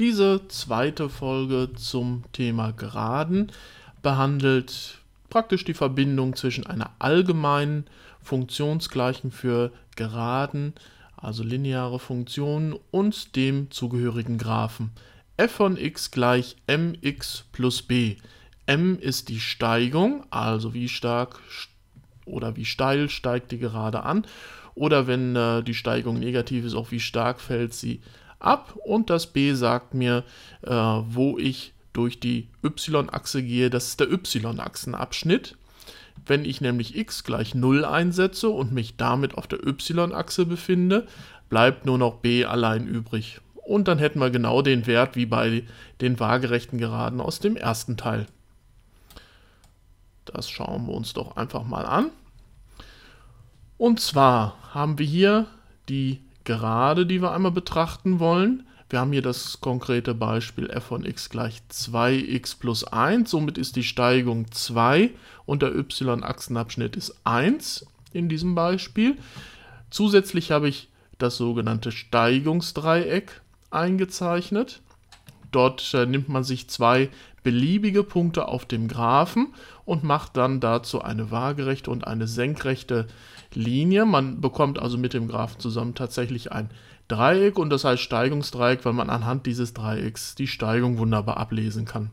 Diese zweite Folge zum Thema Geraden behandelt praktisch die Verbindung zwischen einer allgemeinen Funktionsgleichen für Geraden, also lineare Funktionen, und dem zugehörigen Graphen. f von x gleich mx plus b. m ist die Steigung, also wie stark oder wie steil steigt die Gerade an, oder wenn äh, die Steigung negativ ist, auch wie stark fällt sie ab. Und das b sagt mir, äh, wo ich durch die y-Achse gehe, das ist der y-Achsenabschnitt. Wenn ich nämlich x gleich 0 einsetze und mich damit auf der y-Achse befinde, bleibt nur noch b allein übrig. Und dann hätten wir genau den Wert wie bei den waagerechten Geraden aus dem ersten Teil. Das schauen wir uns doch einfach mal an. Und zwar haben wir hier die Gerade, die wir einmal betrachten wollen. Wir haben hier das konkrete Beispiel f von x gleich 2x plus 1. Somit ist die Steigung 2 und der y-Achsenabschnitt ist 1 in diesem Beispiel. Zusätzlich habe ich das sogenannte Steigungsdreieck eingezeichnet. Dort äh, nimmt man sich zwei beliebige Punkte auf dem Graphen und macht dann dazu eine waagerechte und eine senkrechte Linie. Man bekommt also mit dem Graphen zusammen tatsächlich ein Dreieck und das heißt Steigungsdreieck, weil man anhand dieses Dreiecks die Steigung wunderbar ablesen kann.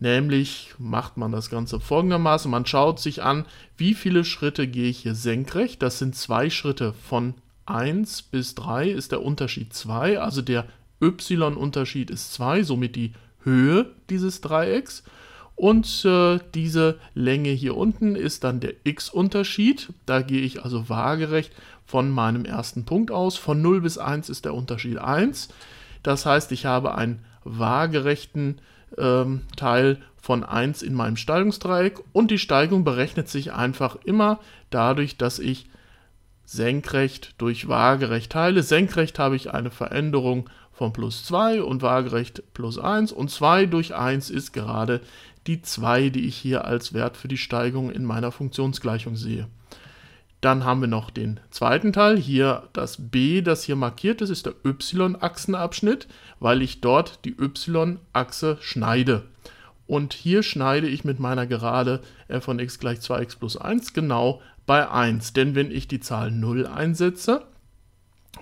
Nämlich macht man das Ganze folgendermaßen, man schaut sich an, wie viele Schritte gehe ich hier senkrecht. Das sind zwei Schritte von 1 bis 3 ist der Unterschied 2, also der y-Unterschied ist 2, somit die Höhe dieses Dreiecks. Und äh, diese Länge hier unten ist dann der x-Unterschied. Da gehe ich also waagerecht von meinem ersten Punkt aus. Von 0 bis 1 ist der Unterschied 1. Das heißt, ich habe einen waagerechten ähm, Teil von 1 in meinem Steigungsdreieck und die Steigung berechnet sich einfach immer dadurch, dass ich senkrecht durch waagerecht teile. Senkrecht habe ich eine Veränderung von plus 2 und waagerecht plus 1 und 2 durch 1 ist gerade die 2, die ich hier als Wert für die Steigung in meiner Funktionsgleichung sehe. Dann haben wir noch den zweiten Teil. Hier das b, das hier markiert ist, ist der y-Achsenabschnitt, weil ich dort die y-Achse schneide. Und hier schneide ich mit meiner Gerade f von x gleich 2x plus 1 genau bei 1. Denn wenn ich die Zahl 0 einsetze,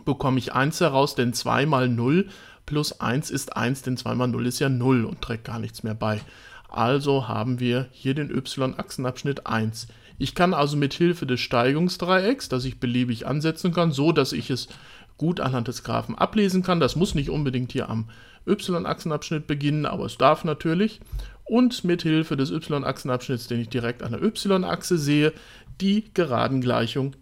bekomme ich 1 heraus, denn 2 mal 0 plus 1 ist 1, denn 2 mal 0 ist ja 0 und trägt gar nichts mehr bei. Also haben wir hier den y-Achsenabschnitt 1. Ich kann also mit Hilfe des Steigungsdreiecks, das ich beliebig ansetzen kann, so dass ich es gut anhand des Graphen ablesen kann. Das muss nicht unbedingt hier am y-Achsenabschnitt beginnen, aber es darf natürlich. Und mit Hilfe des y-Achsenabschnitts, den ich direkt an der y-Achse sehe, die Geradengleichung